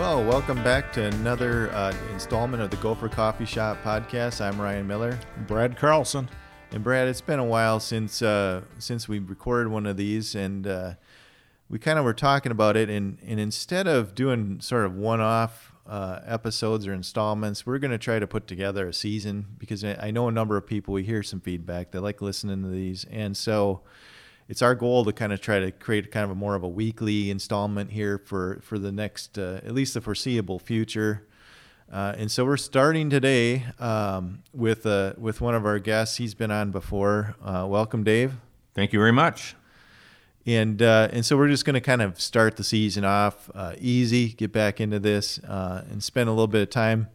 Well, welcome back to another uh, installment of the Gopher Coffee Shop podcast. I'm Ryan Miller. Brad Carlson. And Brad, it's been a while since uh, since we recorded one of these, and uh, we kind of were talking about it. And, and instead of doing sort of one off uh, episodes or installments, we're going to try to put together a season because I I know a number of people. We hear some feedback. They like listening to these, and so it's our goal to kind of try to create kind of a more of a weekly installment here for for the next uh, at least the foreseeable future. Uh, and so we're starting today um, with uh, with one of our guests. He's been on before. Uh, welcome, Dave. Thank you very much. And uh, and so we're just going to kind of start the season off uh, easy, get back into this, uh, and spend a little bit of time.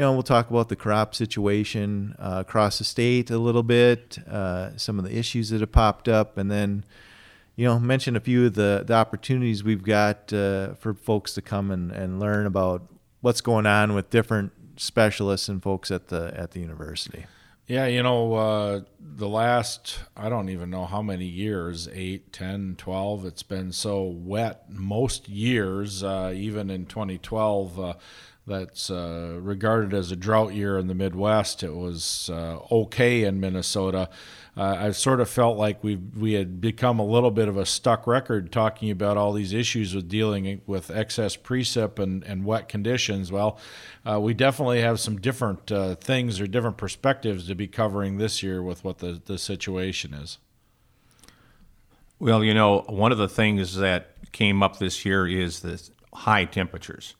You know, we'll talk about the crop situation uh, across the state a little bit, uh, some of the issues that have popped up, and then you know mention a few of the the opportunities we've got uh, for folks to come and, and learn about what's going on with different specialists and folks at the at the university. Yeah, you know, uh, the last, I don't even know how many years, 8, 10, 12, it's been so wet most years, uh, even in 2012. Uh, that's uh, regarded as a drought year in the Midwest. It was uh, okay in Minnesota. Uh, I sort of felt like we we had become a little bit of a stuck record talking about all these issues with dealing with excess precip and, and wet conditions. Well, uh, we definitely have some different uh, things or different perspectives to be covering this year with what the, the situation is. Well, you know, one of the things that came up this year is the high temperatures.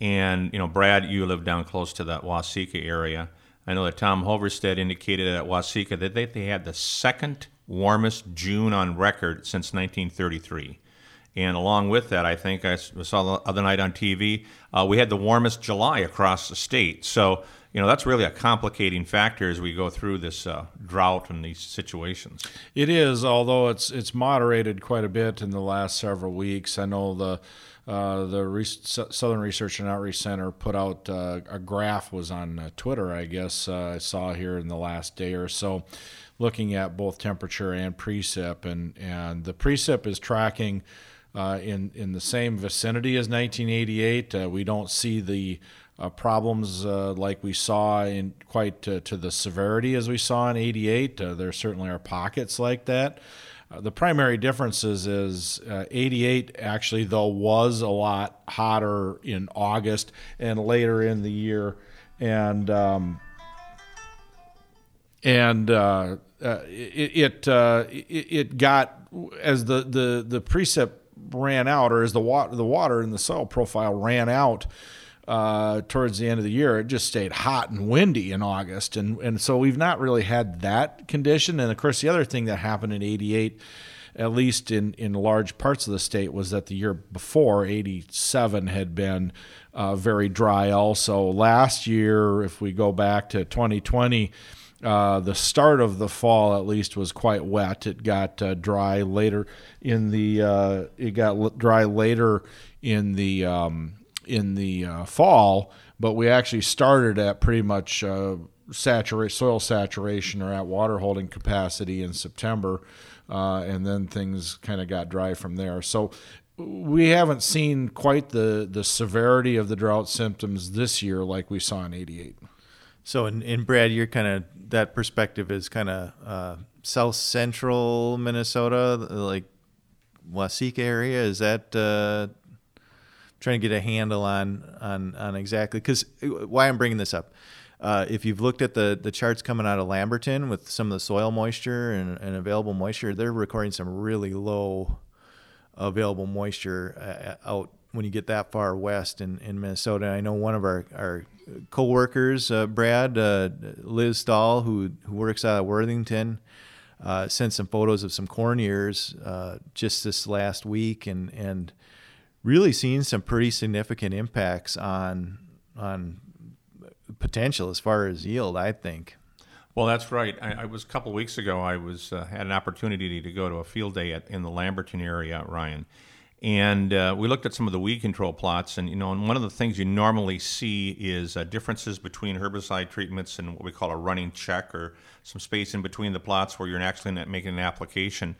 And, you know, Brad, you live down close to that Waseca area. I know that Tom Hoverstad indicated at Waseca that they, they had the second warmest June on record since 1933. And along with that, I think I saw the other night on TV, uh, we had the warmest July across the state. So, you know, that's really a complicating factor as we go through this uh, drought and these situations. It is, although it's it's moderated quite a bit in the last several weeks. I know the uh, the Re- Southern Research and Outreach Center put out uh, a graph was on uh, Twitter, I guess uh, I saw here in the last day or so, looking at both temperature and precip, and and the precip is tracking. In in the same vicinity as 1988, uh, we don't see the problems like we saw in quite to the severity as we saw in 88. there certainly are pockets like that. Uh, the primary differences is uh, 88 actually though was a lot hotter in August and later in the year, and um, and uh, uh it it, uh, it, it got as the the the precip ran out or as the water the water in the soil profile ran out uh, towards the end of the year, it just stayed hot and windy in August, and and so we've not really had that condition. And of course, the other thing that happened in '88, at least in in large parts of the state, was that the year before '87 had been uh, very dry. Also, last year, if we go back to 2020. Uh, the start of the fall, at least, was quite wet. It got uh, dry later in the. Uh, it got dry later in the um, in the uh, fall, but we actually started at pretty much uh, saturate soil saturation or at water holding capacity in September, uh, and then things kind of got dry from there. So we haven't seen quite the the severity of the drought symptoms this year like we saw in '88. So, in, in Brad, you're kind of that perspective is kind of uh, south central Minnesota, like Waseca area. Is that uh, trying to get a handle on on on exactly because why I'm bringing this up. Uh, if you've looked at the the charts coming out of Lamberton with some of the soil moisture and, and available moisture, they're recording some really low available moisture uh, out when you get that far west in, in Minnesota. I know one of our, our co-workers, uh, Brad, uh, Liz Stahl, who, who works out of Worthington, uh, sent some photos of some corn ears uh, just this last week. And, and really seeing some pretty significant impacts on on potential as far as yield. I think. Well, that's right. I, I was a couple weeks ago. I was uh, had an opportunity to go to a field day at, in the Lamberton area, Ryan, and uh, we looked at some of the weed control plots. And you know, and one of the things you normally see is uh, differences between herbicide treatments and what we call a running check, or some space in between the plots where you're actually making an application.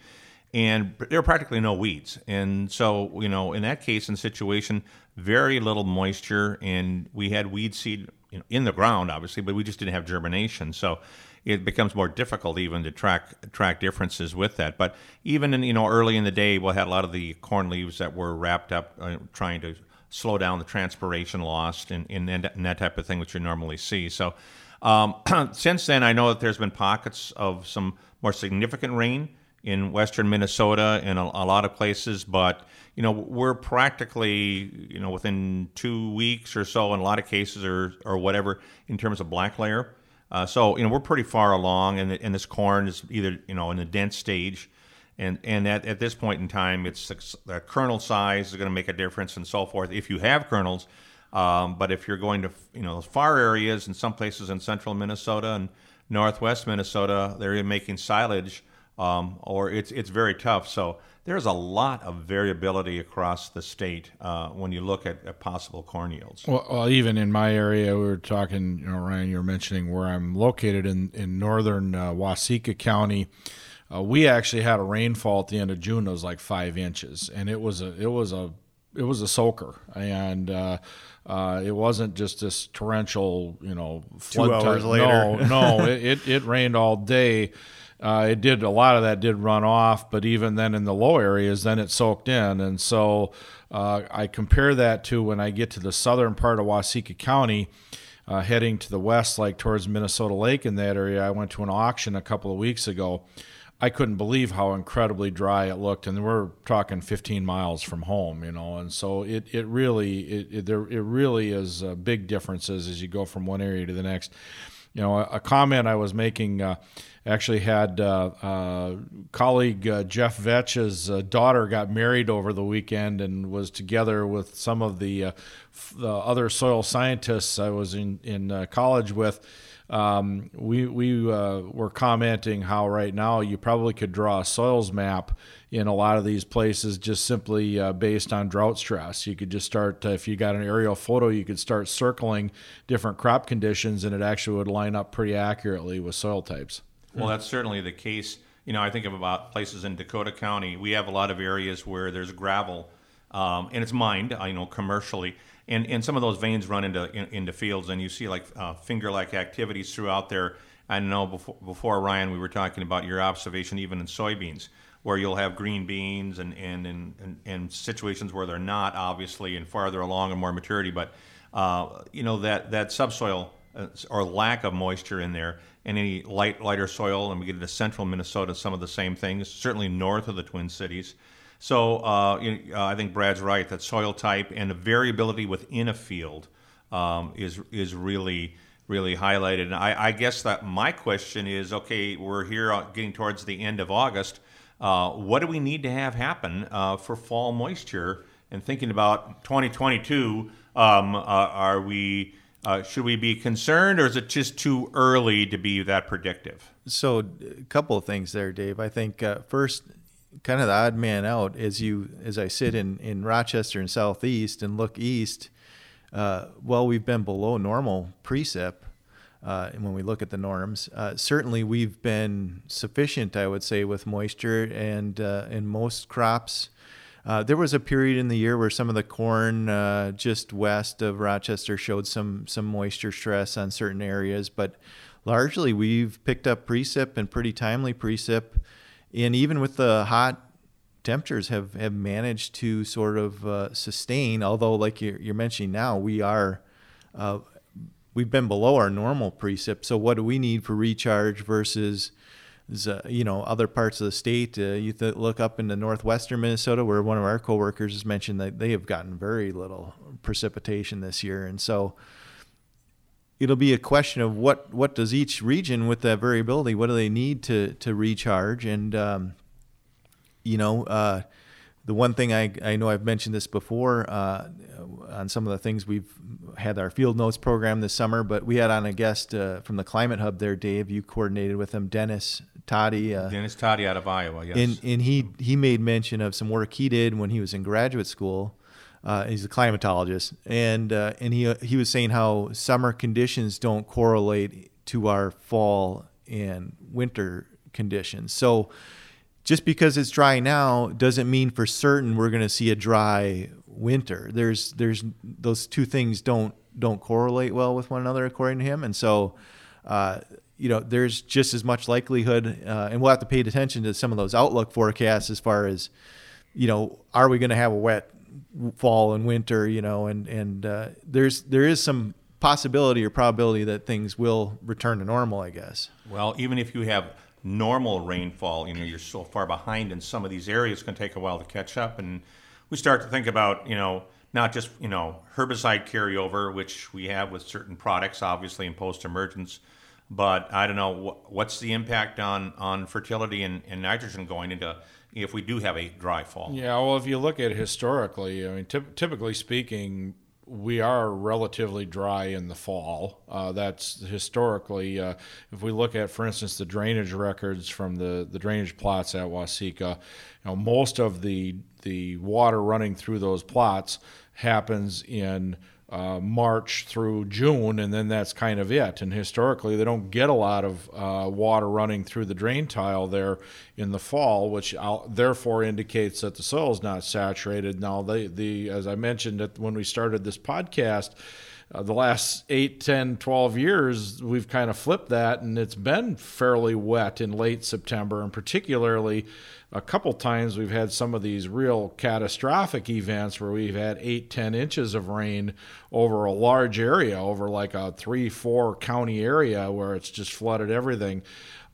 And there were practically no weeds. And so, you know, in that case and situation, very little moisture, and we had weed seed in the ground, obviously, but we just didn't have germination. So it becomes more difficult even to track track differences with that. But even in you know early in the day, we had a lot of the corn leaves that were wrapped up, uh, trying to slow down the transpiration loss and, and, and that type of thing, which you normally see. So um, since then, I know that there's been pockets of some more significant rain in western Minnesota and a, a, lot of places, but you know we're practically you know within two weeks or so in a lot of cases or or whatever in terms of black layer. Uh, so you know we're pretty far along, and, and this corn is either you know in the dent stage, and and at, at this point in time, it's the kernel size is going to make a difference and so forth. If you have kernels, um, but if you're going to you know far areas in some places in central Minnesota and northwest Minnesota, they're making silage um, or it's it's very tough. So there's a lot of variability across the state uh, when you look at, at possible corn yields. Well, well, even in my area, we were talking. You know, Ryan, you were mentioning where I'm located in in northern uh, Waseca County. Uh, we actually had a rainfall at the end of June that was like five inches, and it was a it was a it was a soaker, and uh, uh, it wasn't just this torrential, you know, flood two hours later. No, no, it, it, it rained all day uh, it did a lot of that did run off, but even then in the low areas, then it soaked in, and so uh, I compare that to when I get to the southern part of Waseca County. Uh, heading to the west, like towards Minnesota Lake in that area, I went to an auction a couple of weeks ago. I couldn't believe how incredibly dry it looked, and we're talking 15 miles from home, you know. And so it it really it it, there, it really is uh, big differences as you go from one area to the next. You know, a, a comment I was making uh, actually had uh, uh, colleague uh, Jeff Vetsch's uh, daughter got married over the weekend and was together with some of the, uh, f- the other soil scientists I was in in college with. Um, we we uh, were commenting how right now you probably could draw a soils map in a lot of these places just simply uh, based on drought stress. You could just start uh, if you got an aerial photo, you could start circling different crop conditions, and it actually would line up pretty accurately with soil types. Well, that's certainly the case. You know, I think of about places in Dakota County. We have a lot of areas where there's gravel, um, and it's mined, you know, commercially, and and some of those veins run into in, into fields, and you see like uh, finger-like activities throughout there. I know before before Ryan, we were talking about your observation even in soybeans, where you'll have green beans and and and, and, and situations where they're not obviously and farther along and more maturity, but uh, you know that that subsoil uh, or lack of moisture in there and any light lighter soil, and we get into central Minnesota, some of the same things. Certainly north of the Twin Cities. So uh, you know, uh, I think Brad's right that soil type and the variability within a field um, is is really really highlighted. And I, I, guess that my question is, okay, we're here uh, getting towards the end of August. Uh, what do we need to have happen uh, for fall moisture? And thinking about 2022, um, uh, are we uh, should we be concerned, or is it just too early to be that predictive? So, a couple of things there, Dave. I think uh, first, kind of the odd man out as you as I sit in in Rochester and Southeast and look east. Uh, well, we've been below normal precip. Uh, when we look at the norms, uh, certainly we've been sufficient, I would say, with moisture, and uh, in most crops, uh, there was a period in the year where some of the corn uh, just west of Rochester showed some some moisture stress on certain areas, but largely we've picked up precip and pretty timely precip, and even with the hot temperatures have, have managed to sort of uh, sustain. Although, like you're, you're, mentioning now, we are uh, we've been below our normal precip. So, what do we need for recharge versus uh, you know other parts of the state. Uh, you th- look up into northwestern Minnesota, where one of our coworkers has mentioned that they have gotten very little precipitation this year, and so it'll be a question of what what does each region with that variability, what do they need to to recharge, and um, you know. Uh, the one thing I, I know I've mentioned this before uh, on some of the things we've had our field notes program this summer, but we had on a guest uh, from the Climate Hub there, Dave. You coordinated with him, Dennis Todey. Uh, Dennis Todey out of Iowa, yes. And, and he, he made mention of some work he did when he was in graduate school. Uh, he's a climatologist, and uh, and he he was saying how summer conditions don't correlate to our fall and winter conditions. So just because it's dry now doesn't mean for certain we're going to see a dry winter. There's there's those two things don't don't correlate well with one another according to him, and so. Uh, you know, there's just as much likelihood, uh, and we'll have to pay attention to some of those outlook forecasts as far as, you know, are we going to have a wet fall and winter? You know, and and uh, there's there is some possibility or probability that things will return to normal. I guess. Well, even if you have normal rainfall, you know, you're so far behind in some of these areas, it's going to take a while to catch up. And we start to think about, you know, not just, you know, herbicide carryover, which we have with certain products, obviously, in post emergence, but I don't know what's the impact on, on fertility and, and nitrogen going into if we do have a dry fall. Yeah, well, if you look at historically, I mean, typically speaking, we are relatively dry in the fall. Uh, that's historically, uh, if we look at, for instance, the drainage records from the, the drainage plots at Waseca, you know, most of the the water running through those plots happens in uh, March through June, and then that's kind of it. And historically, they don't get a lot of uh, water running through the drain tile there in the fall, which I'll, therefore indicates that the soil is not saturated. Now, the, the as I mentioned when we started this podcast, uh, the last 8, 10, 12 years, we've kind of flipped that, and it's been fairly wet in late September, and particularly a couple times we've had some of these real catastrophic events where we've had 8, 10 inches of rain over a large area, over like a 3, 4 county area where it's just flooded everything.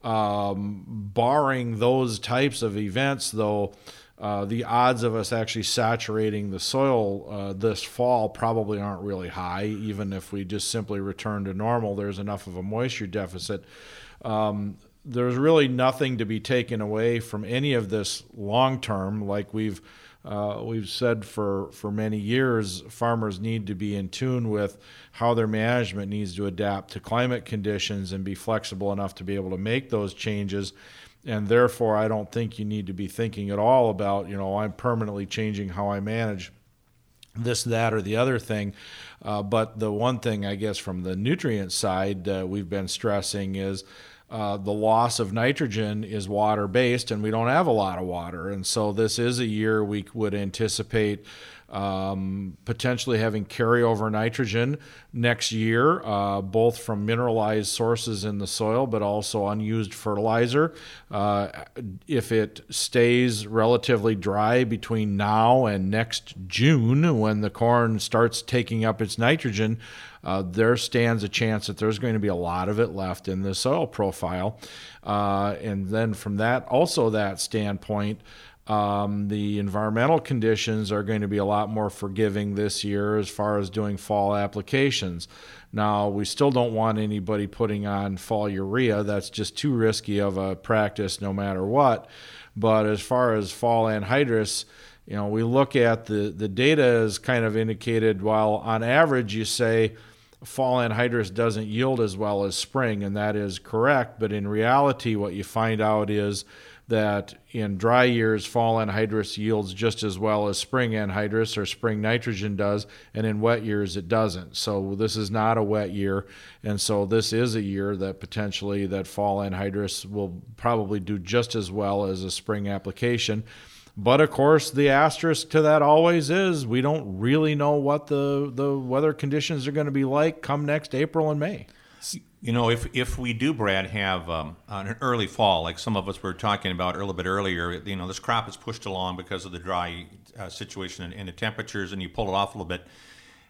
Um, barring those types of events, though, uh, the odds of us actually saturating the soil uh, this fall probably aren't really high, even if we just simply return to normal. There's enough of a moisture deficit. Um, there's really nothing to be taken away from any of this long term, like we've uh, we've said for, for many years, farmers need to be in tune with how their management needs to adapt to climate conditions and be flexible enough to be able to make those changes and therefore I don't think you need to be thinking at all about you know I'm permanently changing how I manage this, that, or the other thing. Uh, but the one thing I guess from the nutrient side uh, we've been stressing is. Uh, the loss of nitrogen is water based, and we don't have a lot of water. And so, this is a year we would anticipate um, potentially having carryover nitrogen next year, uh, both from mineralized sources in the soil, but also unused fertilizer. Uh, if it stays relatively dry between now and next June, when the corn starts taking up its nitrogen, uh, there stands a chance that there's going to be a lot of it left in the soil profile. Uh, and then from that, also that standpoint, um, the environmental conditions are going to be a lot more forgiving this year as far as doing fall applications. Now, we still don't want anybody putting on fall urea. That's just too risky of a practice no matter what. But as far as fall anhydrous, you know, we look at the, the data is kind of indicated while on average you say fall anhydrous doesn't yield as well as spring, and that is correct. But in reality, what you find out is that in dry years, fall anhydrous yields just as well as spring anhydrous or spring nitrogen does, and in wet years it doesn't. So this is not a wet year, and so this is a year that potentially that fall anhydrous will probably do just as well as a spring application. But of course, the asterisk to that always is we don't really know what the, the weather conditions are going to be like come next April and May. You know, if if we do, Brad, have um, an early fall, like some of us were talking about a little bit earlier, you know, this crop is pushed along because of the dry uh, situation and, and, the temperatures, and you pull it off a little bit.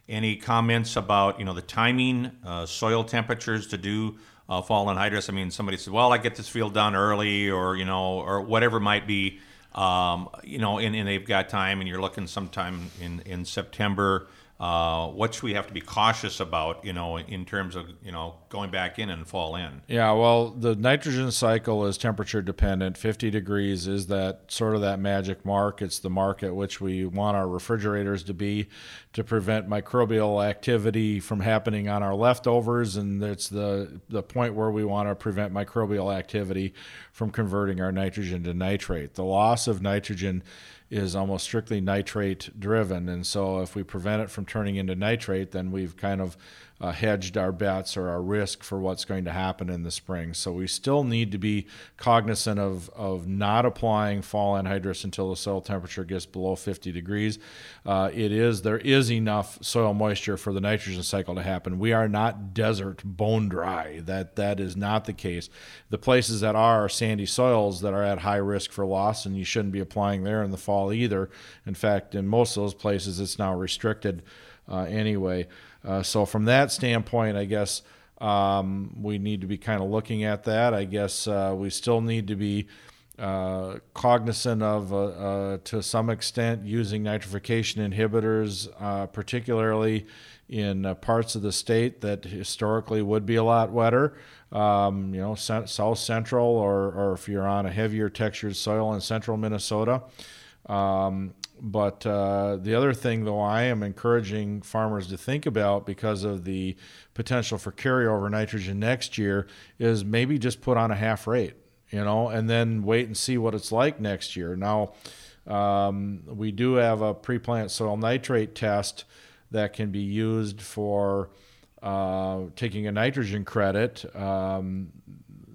Any comments about you know the timing, uh, soil temperatures to do uh, fall anhydrous? I mean, somebody said, "Well, I get this field done early," or you know, or whatever might be. Um, you know, and, and they've got time, and you're looking sometime in in September. Uh, what should we have to be cautious about, you know, in terms of, you know, going back in and fall in? Yeah, well, the nitrogen cycle is temperature dependent. 50 degrees is that sort of that magic mark. It's the mark at which we want our refrigerators to be to prevent microbial activity from happening on our leftovers. And it's the, the point where we want to prevent microbial activity from converting our nitrogen to nitrate. The loss of nitrogen is almost strictly nitrate driven. And so if we prevent it from turning into nitrate, then we've kind of uh, hedged our bets or our risk for what's going to happen in the spring. So we still need to be cognizant of, of not applying fall anhydrous until the soil temperature gets below 50 degrees. Uh, it is there is enough soil moisture for the nitrogen cycle to happen. We are not desert bone dry. That that is not the case. The places that are sandy soils that are at high risk for loss, and you shouldn't be applying there in the fall either. In fact, in most of those places, it's now restricted uh, anyway. Uh, so from that standpoint, I guess um, we need to be kind of looking at that. I guess uh, we still need to be uh, cognizant of, uh, uh, to some extent, using nitrification inhibitors, particularly in parts of the state that historically would be a lot wetter. Um, you know, south central, or, or if you're on a heavier textured soil in central Minnesota. Um, but uh, the other thing, though, I am encouraging farmers to think about because of the potential for carryover nitrogen next year is maybe just put on a half rate, you know, and then wait and see what it's like next year. Now, um, we do have a pre plant soil nitrate test that can be used for uh, taking a nitrogen credit. Um,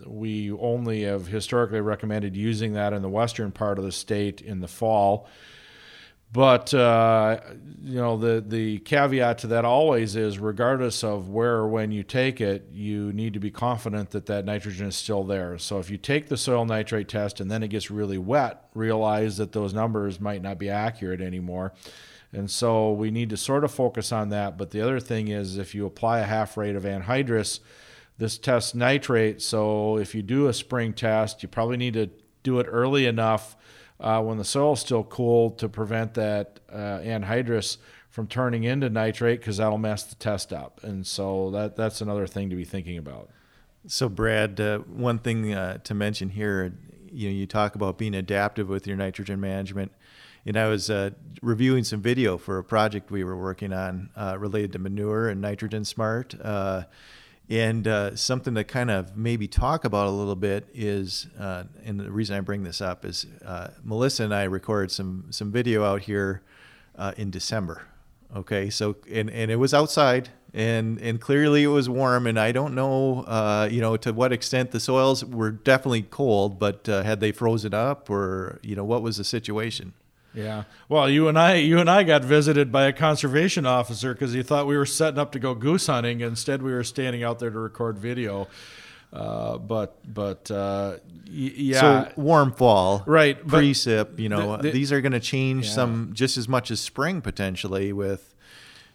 we only have historically recommended using that in the western part of the state in the fall. But uh, you know the the caveat to that always is, regardless of where or when you take it, you need to be confident that that nitrogen is still there. So if you take the soil nitrate test and then it gets really wet, realize that those numbers might not be accurate anymore. And so we need to sort of focus on that. But the other thing is, if you apply a half rate of anhydrous, this tests nitrate. So if you do a spring test, you probably need to do it early enough uh, when the soil is still cool to prevent that uh, anhydrous from turning into nitrate because that'll mess the test up. And so that that's another thing to be thinking about. So Brad, uh, one thing uh, to mention here, you know, you talk about being adaptive with your nitrogen management. And I was uh, reviewing some video for a project we were working on uh, related to manure and nitrogen smart and uh, something to kind of maybe talk about a little bit is, uh, and the reason I bring this up is uh, Melissa and I recorded some some video out here uh, in December. Okay, so and and it was outside, and and clearly it was warm, and I don't know, uh, you know, to what extent the soils were definitely cold, but uh, had they frozen up, or you know, what was the situation? Yeah. Well, you and I, you and I got visited by a conservation officer because he thought we were setting up to go goose hunting. Instead, we were standing out there to record video. Uh, but but uh, y- yeah, so warm fall, right? Precip, you know, the, the, these are going to change yeah. some just as much as spring potentially with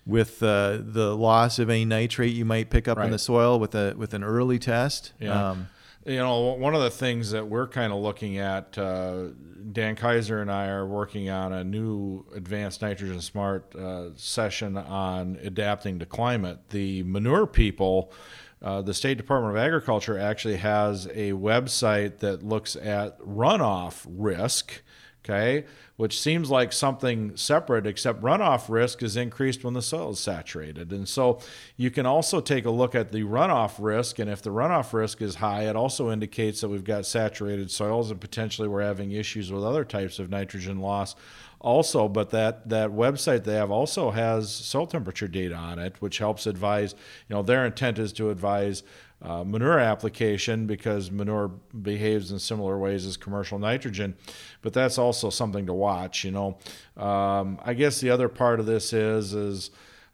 with uh, the loss of any nitrate you might pick up right. in the soil with a with an early test. Yeah. Um, you know, one of the things that we're kind of looking at, uh, Dan Kaiser and I are working on a new advanced nitrogen smart uh, session on adapting to climate. The manure people, uh, the State Department of Agriculture actually has a website that looks at runoff risk. Okay which seems like something separate, except runoff risk is increased when the soil is saturated. And so you can also take a look at the runoff risk. And if the runoff risk is high, it also indicates that we've got saturated soils and potentially we're having issues with other types of nitrogen loss also but that that website they have also has soil temperature data on it which helps advise you know their intent is to advise uh, manure application because manure behaves in similar ways as commercial nitrogen. But that's also something to watch. You know, um, I guess the other part of this is is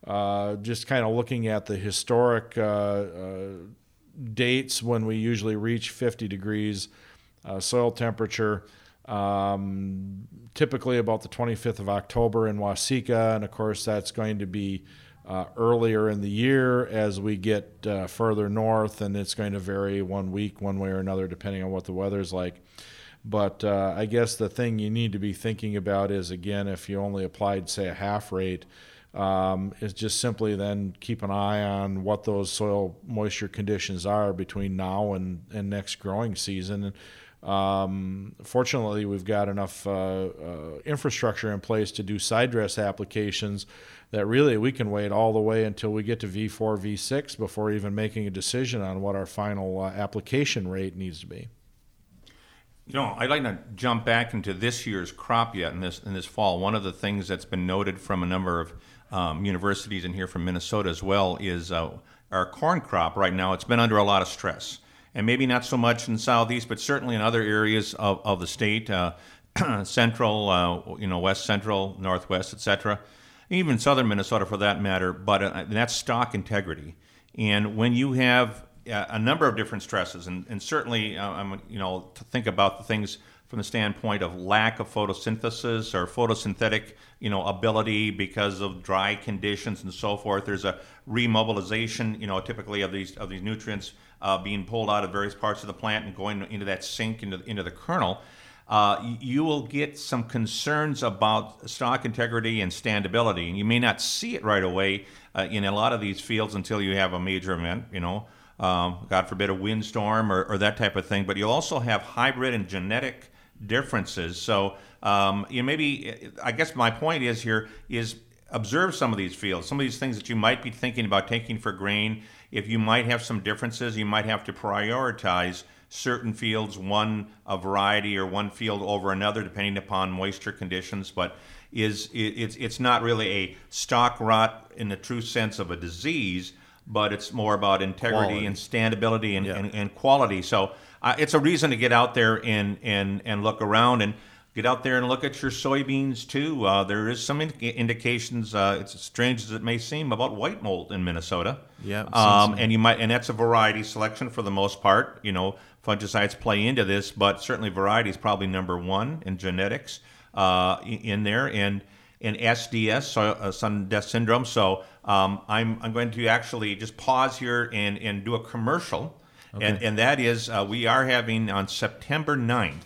uh, just kind of looking at the historic uh, uh dates when we usually reach 50 degrees uh, soil temperature. Um, typically about the 25th of October in Waseca, and of course that's going to be uh, earlier in the year as we get uh, further north, and it's going to vary one week, one way or another, depending on what the weather's like. But uh, I guess the thing you need to be thinking about is again, if you only applied, say, a half rate, um, is just simply then keep an eye on what those soil moisture conditions are between now and, and next growing season. Um, fortunately, we've got enough uh, uh, infrastructure in place to do side dress applications that really we can wait all the way until we get to V4, V6 before even making a decision on what our final uh, application rate needs to be. You know, I'd like to jump back into this year's crop yet in this in this fall. One of the things that's been noted from a number of um, universities in here from Minnesota as well is uh, our corn crop right now. It's been under a lot of stress, and maybe not so much in southeast, but certainly in other areas of, of the state, uh, central, uh, you know, west central, northwest, etc., even southern Minnesota for that matter. But uh, that's stalk integrity, and when you have a number of different stresses, and, and certainly, uh, I'm, you know, to think about the things from the standpoint of lack of photosynthesis or photosynthetic, you know, ability because of dry conditions and so forth. There's a remobilization, you know, typically of these of these nutrients uh, being pulled out of various parts of the plant and going into that sink into into the kernel. Uh, you will get some concerns about stalk integrity and standability, and you may not see it right away uh, in a lot of these fields until you have a major event, you know, um, God forbid a windstorm or, or, that type of thing. But you'll also have hybrid and genetic differences. So um, you maybe, I guess my point is here is observe some of these fields, some of these things that you might be thinking about taking for grain. If you might have some differences, you might have to prioritize certain fields, one a variety or one field over another, depending upon moisture conditions. But is it's it's not really a stalk rot in the true sense of a disease, but it's more about integrity quality. and standability and, yeah. and, and quality. So uh, it's a reason to get out there and, and, and look around and get out there and look at your soybeans too. Uh, there is some in- indications, uh, it's as strange as it may seem, about white mold in Minnesota. Yeah, um, and you might, and that's a variety selection for the most part. You know, fungicides play into this, but certainly variety is probably number one in genetics uh, in there, and and SDS, so, uh, sudden death syndrome. So um, I'm I'm going to actually just pause here and and do a commercial Okay. And, and that is, uh, we are having on September 9th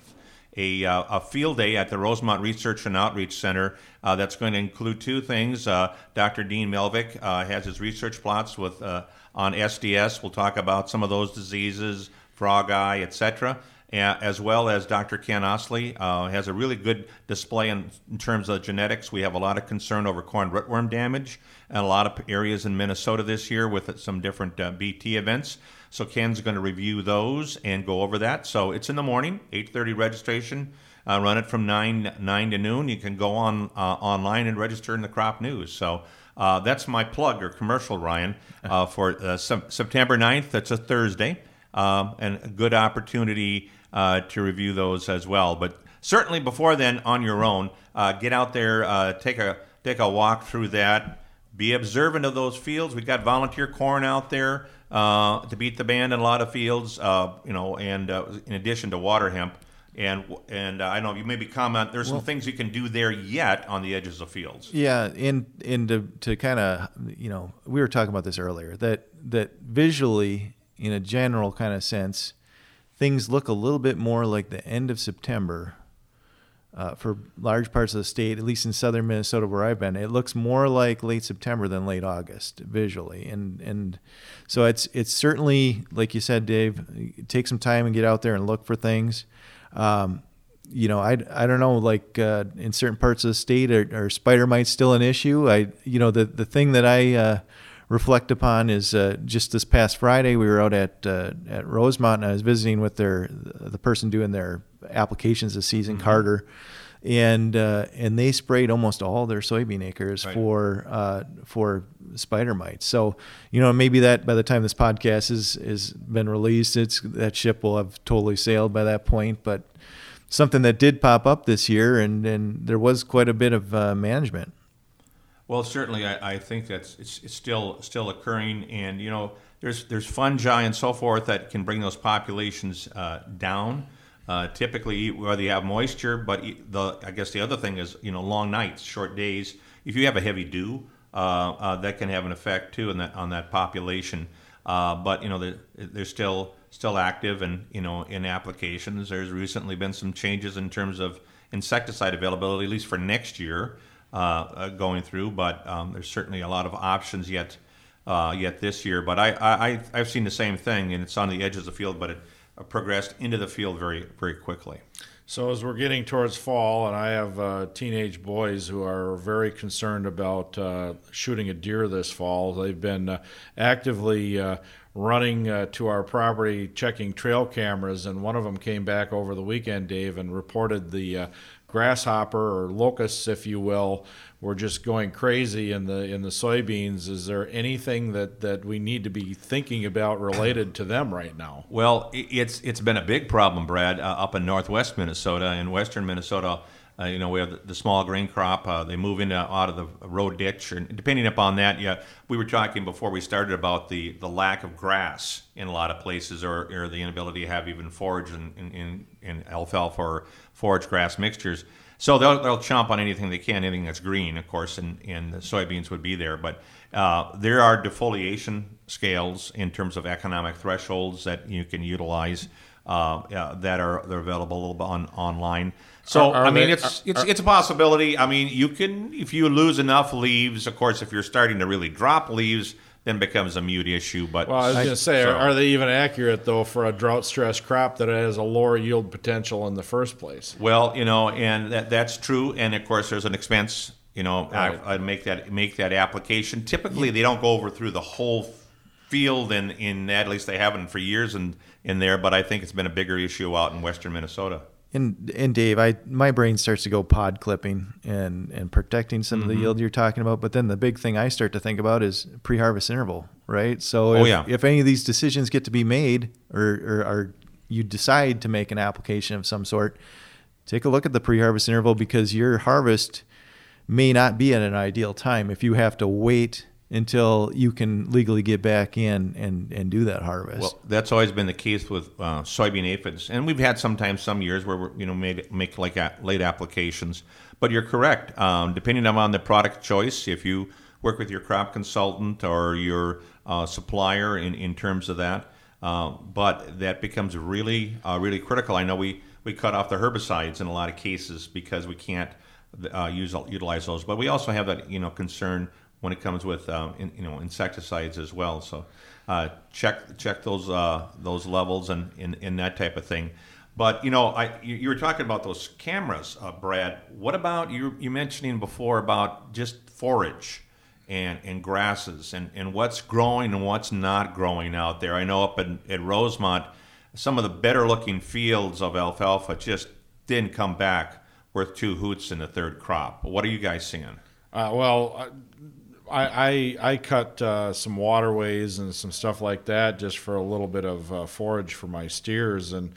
a, uh, a field day at the Rosemount Research and Outreach Center uh, that's going to include two things. Uh, Dr. Dean Malvick uh, has his research plots with uh, on SDS. We'll talk about some of those diseases, frog eye, etc as well as Dr. Ken Ostlie uh, has a really good display in, in, terms of genetics. We have a lot of concern over corn rootworm damage and a lot of areas in Minnesota this year with some different uh, BT events. So Ken's going to review those and go over that. So it's in the morning, 8:30 registration. Uh, run it from nine nine to noon. You can go on uh, online and register in the Crop News. So. Uh, that's my plug or commercial, Ryan, uh, for uh, September 9th. That's a Thursday, um, and a good opportunity uh, to review those as well. But certainly before then, on your own, uh, get out there, uh, take a take a walk through that. Be observant of those fields. We've got volunteer corn out there uh, to beat the band in a lot of fields, uh, you know, and uh, in addition to water hemp. And and I know you maybe comment. There's well, some things you can do there yet on the edges of fields. Yeah, and and to, to kind of you know we were talking about this earlier that that visually in a general kind of sense, things look a little bit more like the end of September uh, for large parts of the state, at least in southern Minnesota where I've been. It looks more like late September than late August visually, and and so it's it's certainly like you said, Dave. Take some time and get out there and look for things. Um, you know, I, I don't know, like uh, in certain parts of the state, are, are spider mites still an issue? I, you know, the, the thing that I uh, reflect upon is uh, just this past Friday we were out at uh, at Rosemount and I was visiting with their the person doing their applications this season, mm-hmm. Carter, and uh, and they sprayed almost all their soybean acres right. for uh, for spider mites. So you know maybe that by the time this podcast is is been released, it's that ship will have totally sailed by that point, but. Something that did pop up this year, and, and there was quite a bit of uh, management. Well, certainly, I, I think that's it's, it's, still still occurring, and you know, there's there's fungi and so forth that can bring those populations uh, down. Uh, typically, whether you have moisture, but the I guess the other thing is you know long nights, short days. If you have a heavy dew, uh, uh that can have an effect too on that on that population. Uh, but you know, they're, they're still still active, and you know, in applications, there's recently been some changes in terms of insecticide availability, at least for next year. Uh, uh, going through, but um, there's certainly a lot of options yet uh, yet this year. But I, I I've seen the same thing, and it's on the edge of the field, but it progressed into the field very very quickly. So as we're getting towards fall, and I have uh, teenage boys who are very concerned about uh, shooting a deer this fall. They've been uh, actively running uh, to our property checking trail cameras, and one of them came back over the weekend, Dave, and reported the uh, grasshopper or locusts, if you will, were just going crazy in the in the soybeans. Is there anything that, that we need to be thinking about related to them right now? Well, it's it's been a big problem, Brad, uh, up in northwest Minnesota and western Minnesota. Uh, you know, we have the, the small grain crop. Uh, they move into out of the road ditch, and depending upon that, yeah, we were talking before we started about the, the lack of grass in a lot of places, or, or the inability to have even forage in, in, in alfalfa or forage grass mixtures. So they'll, they'll chomp on anything they can, anything that's green, of course, and, and the soybeans would be there. But uh, there are defoliation scales in terms of economic thresholds that you can utilize uh, that are they're available a little bit on online. So are, are I mean, they, it's are, it's it's a possibility. I mean, you can if you lose enough leaves. Of course, if you're starting to really drop leaves, then becomes a mute issue. But well, I was going to say, so, are they even accurate though for a drought stressed crop that has a lower yield potential in the first place? Well, you know, and that that's true. And of course, there's an expense. You know, right. I, would make that make that application. Typically, they don't go over through the whole field in in at least they haven't for years in in there. But I think it's been a bigger issue out in western Minnesota. And and Dave, I my brain starts to go pod clipping and and protecting some mm-hmm. of the mm-hmm. yield you're talking about. But then the big thing I start to think about is pre-harvest interval, right? So oh, if, yeah. if any of these decisions get to be made, or, or or you decide to make an application of some sort, take a look at the pre-harvest interval because your harvest may not be at an ideal time if you have to wait until you can legally get back in and, and do that harvest. Well, that's always been the case with uh, soybean aphids, and we've had sometimes some years where we you know made make like late applications. But you're correct. Um, depending on the product choice, if you work with your crop consultant or your uh, supplier in, in terms of that, uh, but that becomes really uh, really critical. I know we we cut off the herbicides in a lot of cases because we can't uh, use utilize those, but we also have that you know concern when it comes with um, in, you know insecticides as well. So uh, check check those uh, those levels and in, that type of thing. But you know, I you, you were talking about those cameras, uh, Brad. What about you? You mentioning before about just forage and and grasses and and what's growing and what's not growing out there. I know up in, at Rosemount, some of the better looking fields of alfalfa just didn't come back worth two hoots in the third crop. What are you guys seeing? Uh, well, I, I, I cut uh, some waterways and some stuff like that just for a little bit of uh, forage for my steers and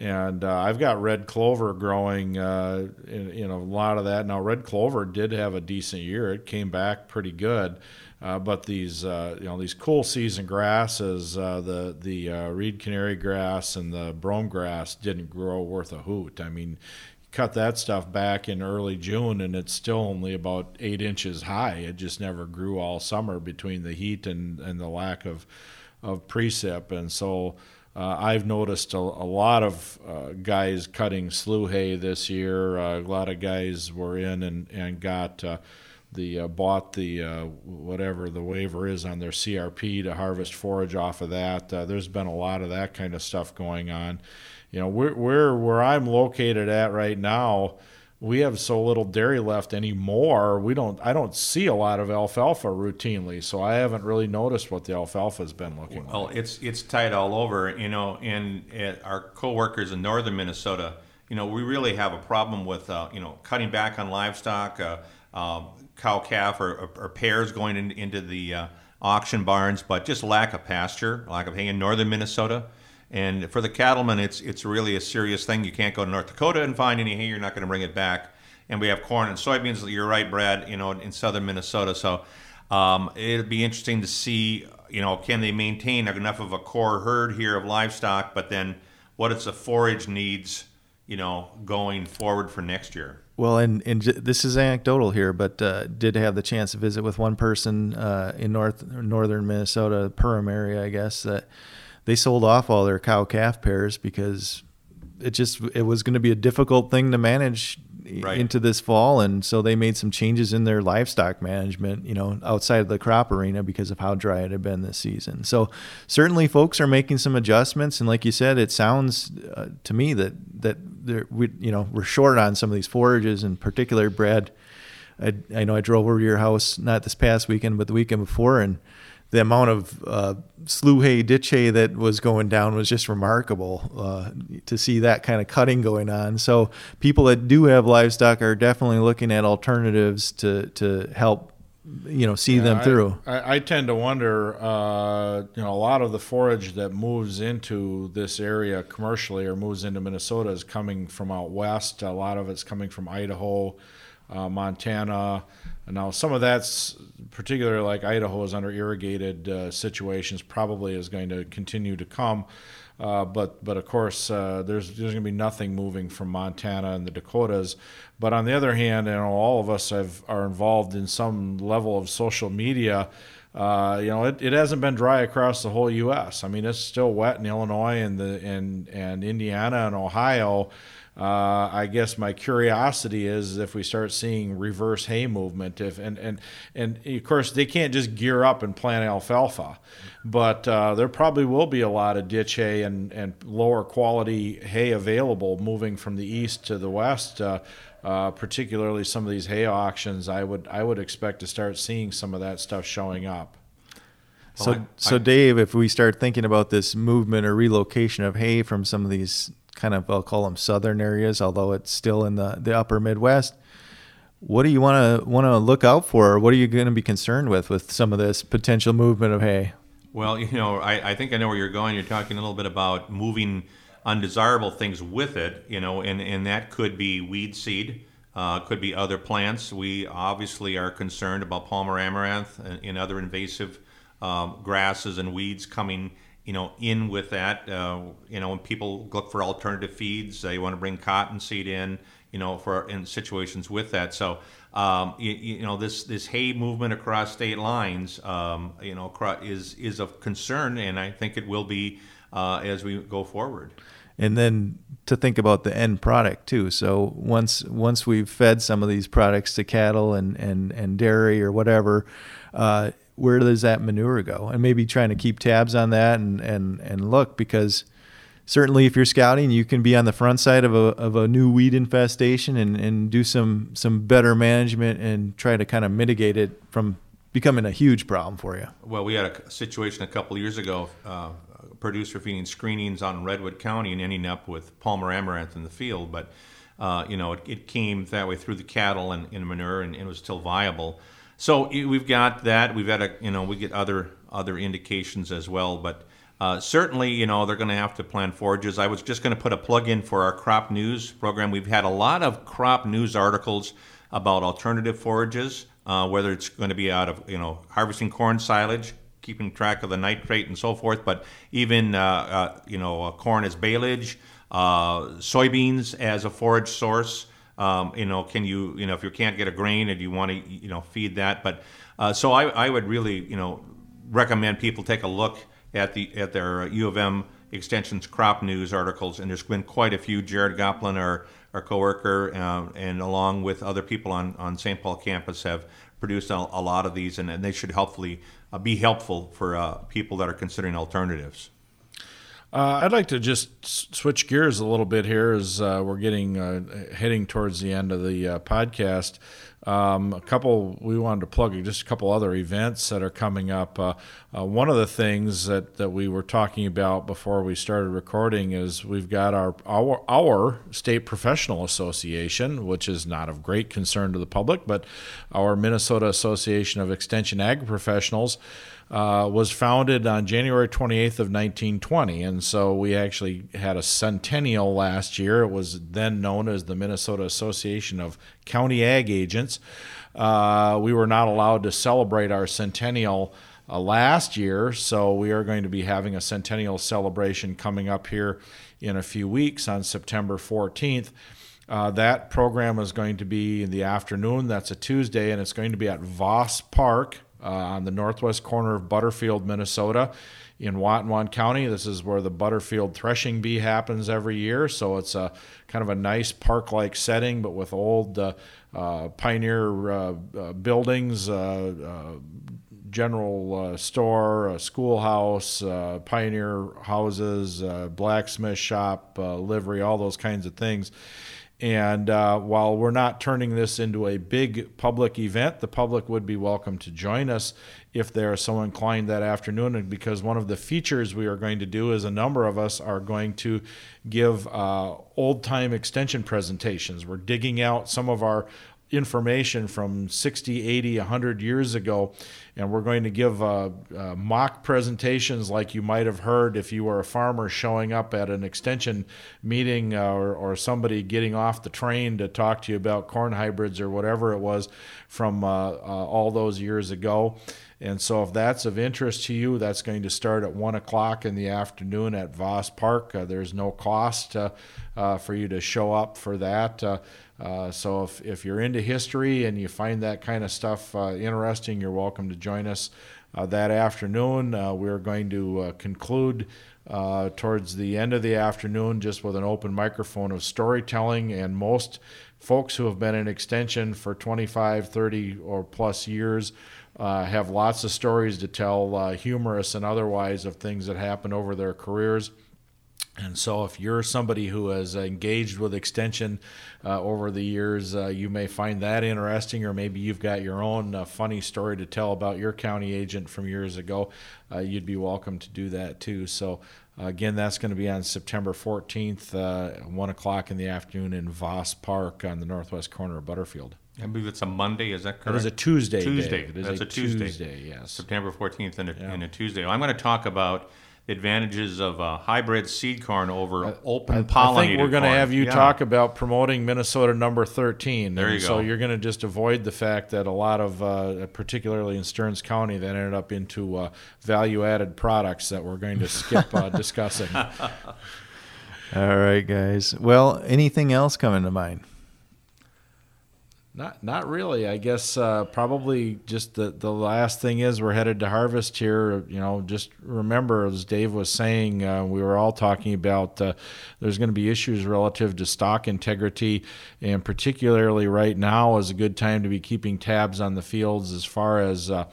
and uh, I've got red clover growing uh, in, in, a lot of that now. Red clover did have a decent year; it came back pretty good. Uh, but these uh, you know these cool season grasses, the the reed canary grass and the brome grass didn't grow worth a hoot. I mean, cut that stuff back in early June, and it's still only about eight inches high. It just never grew all summer between the heat and, and the lack of of precip, and so. Uh, I've noticed a, a lot of uh, guys cutting slough hay this year. Uh, a lot of guys were in and, and got uh, the uh, bought the uh, whatever the waiver is on their CRP to harvest forage off of that. there's been a lot of that kind of stuff going on you know, we're, we're where I'm located at right now. We have so little dairy left anymore. We don't. I don't see a lot of alfalfa routinely, so I haven't really noticed what the alfalfa has been looking well, like. Well, it's it's tight all over. You know, and our coworkers in northern Minnesota, you know, we really have a problem with uh, you know cutting back on livestock, uh, uh, cow calf or, or, or, pairs going in, into the uh, auction barns, but just lack of pasture, lack of hay in northern Minnesota. And for the cattlemen, it's it's really a serious thing. You can't go to North Dakota and find any hay. You're not going to bring it back. And we have corn and soybeans. You're right, Brad. You know, in southern Minnesota. So um, it'll be interesting to see. You know, can they maintain enough of a core herd here of livestock? But then, what is the forage needs? You know, going forward for next year. Well, and, and this is anecdotal here, but uh, did have the chance to visit with one person uh, in north northern Minnesota, Perham area, I guess that they sold off all their cow calf pairs because it just it was going to be a difficult thing to manage right. into this fall. And so they made some changes in their livestock management you know outside of the crop arena because of how dry it had been this season. So certainly folks are making some adjustments. And like you said it sounds uh, to me that that we you know we're short on some of these forages in particular brad I, I know I drove over to your house not this past weekend but the weekend before. And the amount of uh, slough hay, ditch hay that was going down was just remarkable uh, to see that kind of cutting going on. So people that do have livestock are definitely looking at alternatives to to help you know see Yeah, them I- through. I, I tend to wonder, uh, you know, a lot of the forage that moves into this area commercially or moves into Minnesota is coming from out west. A lot of it's coming from Idaho, uh, Montana. Now some of that's particularly like Idaho is under irrigated uh, situations, probably is going to continue to come. Uh, but but of course, uh, there's there's going to be nothing moving from Montana and the Dakotas. But on the other hand, you know, all of us have, are involved in some level of social media. Uh, you know, it, it hasn't been dry across the whole U.S. I mean, it's still wet in Illinois and the and and Indiana and Ohio. Uh, I guess my curiosity is if we start seeing reverse hay movement, if and and and of course they can't just gear up and plant alfalfa, but uh, there probably will be a lot of ditch hay and and lower quality hay available moving from the east to the west. Uh, uh, particularly some of these hay auctions, I would I would expect to start seeing some of that stuff showing up. So, Well, I- so I- Dave, if we start thinking about this movement or relocation of hay from some of these kind of, I'll call them southern areas, although it's still in the, the upper Midwest, what do you want to want to look out for? What are you going to be concerned with with some of this potential movement of hay? Well, you know, I, I think I know where you're going. You're talking a little bit about moving undesirable things with it, you know, and, and that could be weed seed, uh, could be other plants. We obviously are concerned about Palmer amaranth and, and other invasive um, grasses and weeds coming, you know, in with that. Uh, you know, when people look for alternative feeds, they want to bring cottonseed in, you know, for in situations with that. So, um, you, you know, this this hay movement across state lines, um, you know, is is of concern, and I think it will be uh, as we go forward. And then to think about the end product too. So once once we've fed some of these products to cattle and and and dairy or whatever, uh, where does that manure go? And maybe trying to keep tabs on that and and and look because certainly if you're scouting, you can be on the front side of a of a new weed infestation and and do some some better management and try to kind of mitigate it from becoming a huge problem for you. Well, we had a situation a couple years ago, uh, a producer feeding screenings on Redwood County and ending up with Palmer amaranth in the field. But, uh, you know, it, it came that way through the cattle and, and manure and, and it was still viable. So we've got that. We've had a, you know, we get other other indications as well. But uh, certainly, you know, they're going to have to plan forages. I was just going to put a plug in for our crop news program. We've had a lot of crop news articles about alternative forages, uh, whether it's going to be out of, you know, harvesting corn silage, keeping track of the nitrate and so forth, but even, uh, uh, you know, uh, corn as baleage, uh, soybeans as a forage source. Um, you know, can you, you know, if you can't get a grain and you want to, you know, feed that. But uh, so I, I would really, you know, recommend people take a look at the at their U of M Extension's crop news articles, and there's been quite a few. Jared Goplin, our our coworker, uh, and along with other people on on St. Paul campus, have produced a, a lot of these, and, and they should hopefully uh, be helpful for uh, people that are considering alternatives. Uh, I'd like to just switch gears a little bit here as uh, we're getting uh, heading towards the end of the uh, podcast. Um, a couple we wanted to plug just a couple other events that are coming up. Uh, uh, one of the things that, that we were talking about before we started recording is we've got our our our state professional association, which is not of great concern to the public, but our Minnesota Association of Extension Ag Professionals uh, was founded on January 28th of 1920, and so we actually had a centennial last year. It was then known as the Minnesota Association of County Ag Agents. Uh, we were not allowed to celebrate our centennial uh, last year, so we are going to be having a centennial celebration coming up here in a few weeks on September 14th. Uh, that program is going to be in the afternoon. That's a Tuesday, and it's going to be at Voss Park uh, on the northwest corner of Butterfield, Minnesota, in Watonwan County. This is where the Butterfield Threshing Bee happens every year. So it's a kind of a nice park-like setting, but with old uh, uh, pioneer uh, uh, buildings. General store, schoolhouse, pioneer houses, blacksmith shop, livery, all those kinds of things. And uh, while we're not turning this into a big public event, the public would be welcome to join us if they are so inclined that afternoon. And because one of the features we are going to do is a number of us are going to give uh, old time extension presentations. We're digging out some of our information from 60, 80, 100 years ago. And we're going to give uh, uh, mock presentations like you might have heard if you were a farmer showing up at an extension meeting uh, or, or somebody getting off the train to talk to you about corn hybrids or whatever it was from uh, uh, all those years ago. And so, if that's of interest to you, that's going to start at 1 o'clock in the afternoon at Voss Park. Uh, there's no cost for you to show up for that. Uh, uh, so, if, if you're into history and you find that kind of stuff uh, interesting, you're welcome to join us that afternoon. we're going to conclude. towards the end of the afternoon, just with an open microphone of storytelling, and most folks who have been in extension for 25, 30, or plus years uh, have lots of stories to tell, uh, humorous and otherwise, of things that happened over their careers. And so, if you're somebody who has engaged with extension uh, over the years, uh, you may find that interesting, or maybe you've got your own uh, funny story to tell about your county agent from years ago. Uh, you'd be welcome to do that too. So, again, that's going to be on September 14th, uh, 1 o'clock in the afternoon in Voss Park on the northwest corner of Butterfield. I believe it's a Monday. Is that correct? It is a Tuesday. Tuesday. Dave. It is That's a, a Tuesday. Tuesday. Yes. September 14th and a, Yeah. and a Tuesday. I'm going to talk about advantages of uh, hybrid seed corn over open pollinated I think we're going to have you Yeah. talk about promoting Minnesota number 13. There And you So go. you're going to just avoid the fact that a lot of, uh, particularly in Stearns County, that ended up into uh, value-added products that we're going to skip uh, discussing. All right, guys. Well, anything else coming to mind? Not, not really. I guess uh, probably just the the last thing is we're headed to harvest here. You know, just remember as Dave was saying, uh, we were all talking about uh, there's going to be issues relative to stalk integrity, and particularly right now is a good time to be keeping tabs on the fields as far as uh,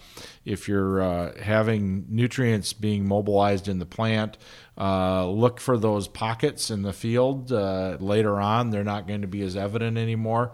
if you're uh, having nutrients being mobilized in the plant. Uh, look for those pockets in the field. Uh, later on, they're not going to be as evident anymore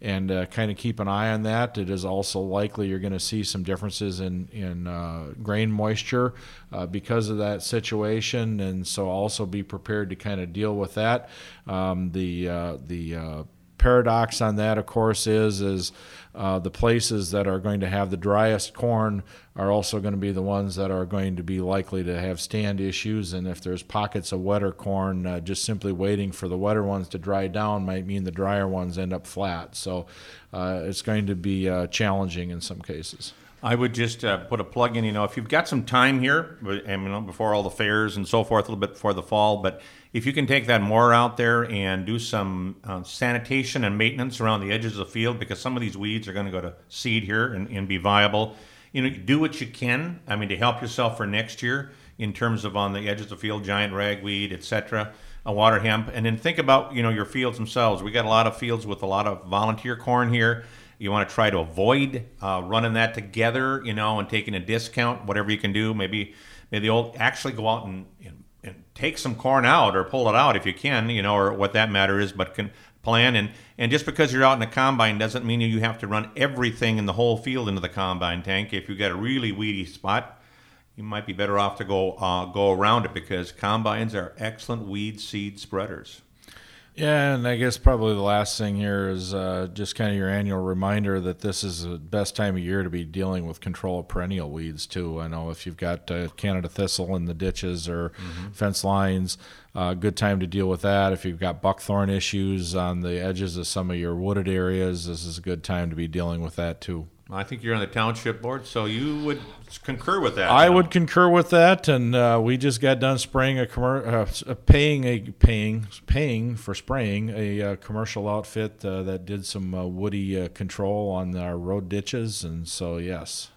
and uh, kind of keep an eye on that. It is also likely you're going to see some differences in in uh, grain moisture uh, because of that situation, and so also be prepared to kind of deal with that. Um, the the paradox on that, of course, is is uh, the places that are going to have the driest corn are also going to be the ones that are going to be likely to have stand issues. And if there's pockets of wetter corn, uh, just simply waiting for the wetter ones to dry down might mean the drier ones end up flat. So uh, it's going to be uh, challenging in some cases. I would just uh, put a plug in. You know, if you've got some time here, you know, before all the fairs and so forth, a little bit before the fall, but if you can take that mower out there and do some uh, sanitation and maintenance around the edges of the field, because some of these weeds are going to go to seed here and, and be viable. You know, do what you can. I mean, to help yourself for next year in terms of on the edges of the field, giant ragweed, etc. A water hemp, and then think about you know your fields themselves. We got a lot of fields with a lot of volunteer corn here. You want to try to avoid uh, running that together, you know, and taking a discount, whatever you can do. Maybe, maybe they'll actually go out and, and take some corn out or pull it out if you can, you know, or what that matter is, but can plan. And, and just because you're out in a combine doesn't mean you have to run everything in the whole field into the combine tank. If you've got a really weedy spot, you might be better off to go uh, go around it because combines are excellent weed seed spreaders. Yeah, and I guess probably the last thing here is uh, just kind of your annual reminder that this is the best time of year to be dealing with control of perennial weeds too. I know if you've got uh, Canada thistle in the ditches or fence lines, uh, good time to deal with that. If you've got buckthorn issues on the edges of some of your wooded areas, this is a good time to be dealing with that too. I think you're on the township board, so you would concur with that. I know? would concur with that, and uh, we just got done spraying a commer- uh, uh, paying a paying paying for spraying a uh, commercial outfit uh, that did some uh, woody uh, control on our road ditches, and so yes,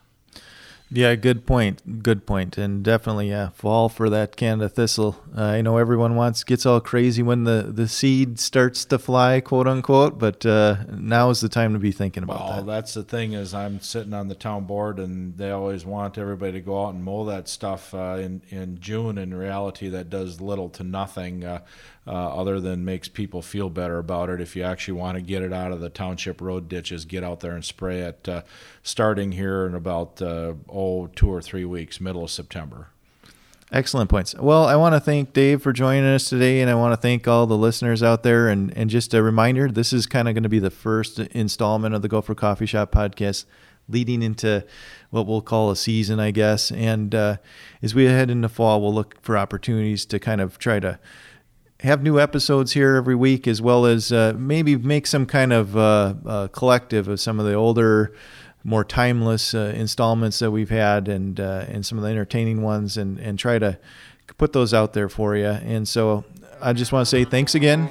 Yeah, good point. Good point. And definitely, yeah, fall for that Canada thistle. Uh, I know everyone wants gets all crazy when the, the seed starts to fly, quote unquote. But uh, now is the time to be thinking about Well, that. that's the thing is I'm sitting on the town board, and they always want everybody to go out and mow that stuff uh, in in June. In reality, that does little to nothing. Uh, other than makes people feel better about it. If you actually want to get it out of the township road ditches, get out there and spray it. Uh, starting here in about uh, oh two or three weeks, middle of September. Excellent points. Well, I want to thank Dave for joining us today, and I want to thank all the listeners out there. And, and just a reminder this is kind of going to be the first installment of the Gopher Coffee Shop podcast, leading into what we'll call a season, I guess. And uh, as we head into fall, we'll look for opportunities to kind of try to have new episodes here every week, as well as uh, maybe make some kind of uh, uh, collective of some of the older more timeless uh, installments that we've had and uh, and some of the entertaining ones and and try to put those out there for you. And so I just want to say thanks again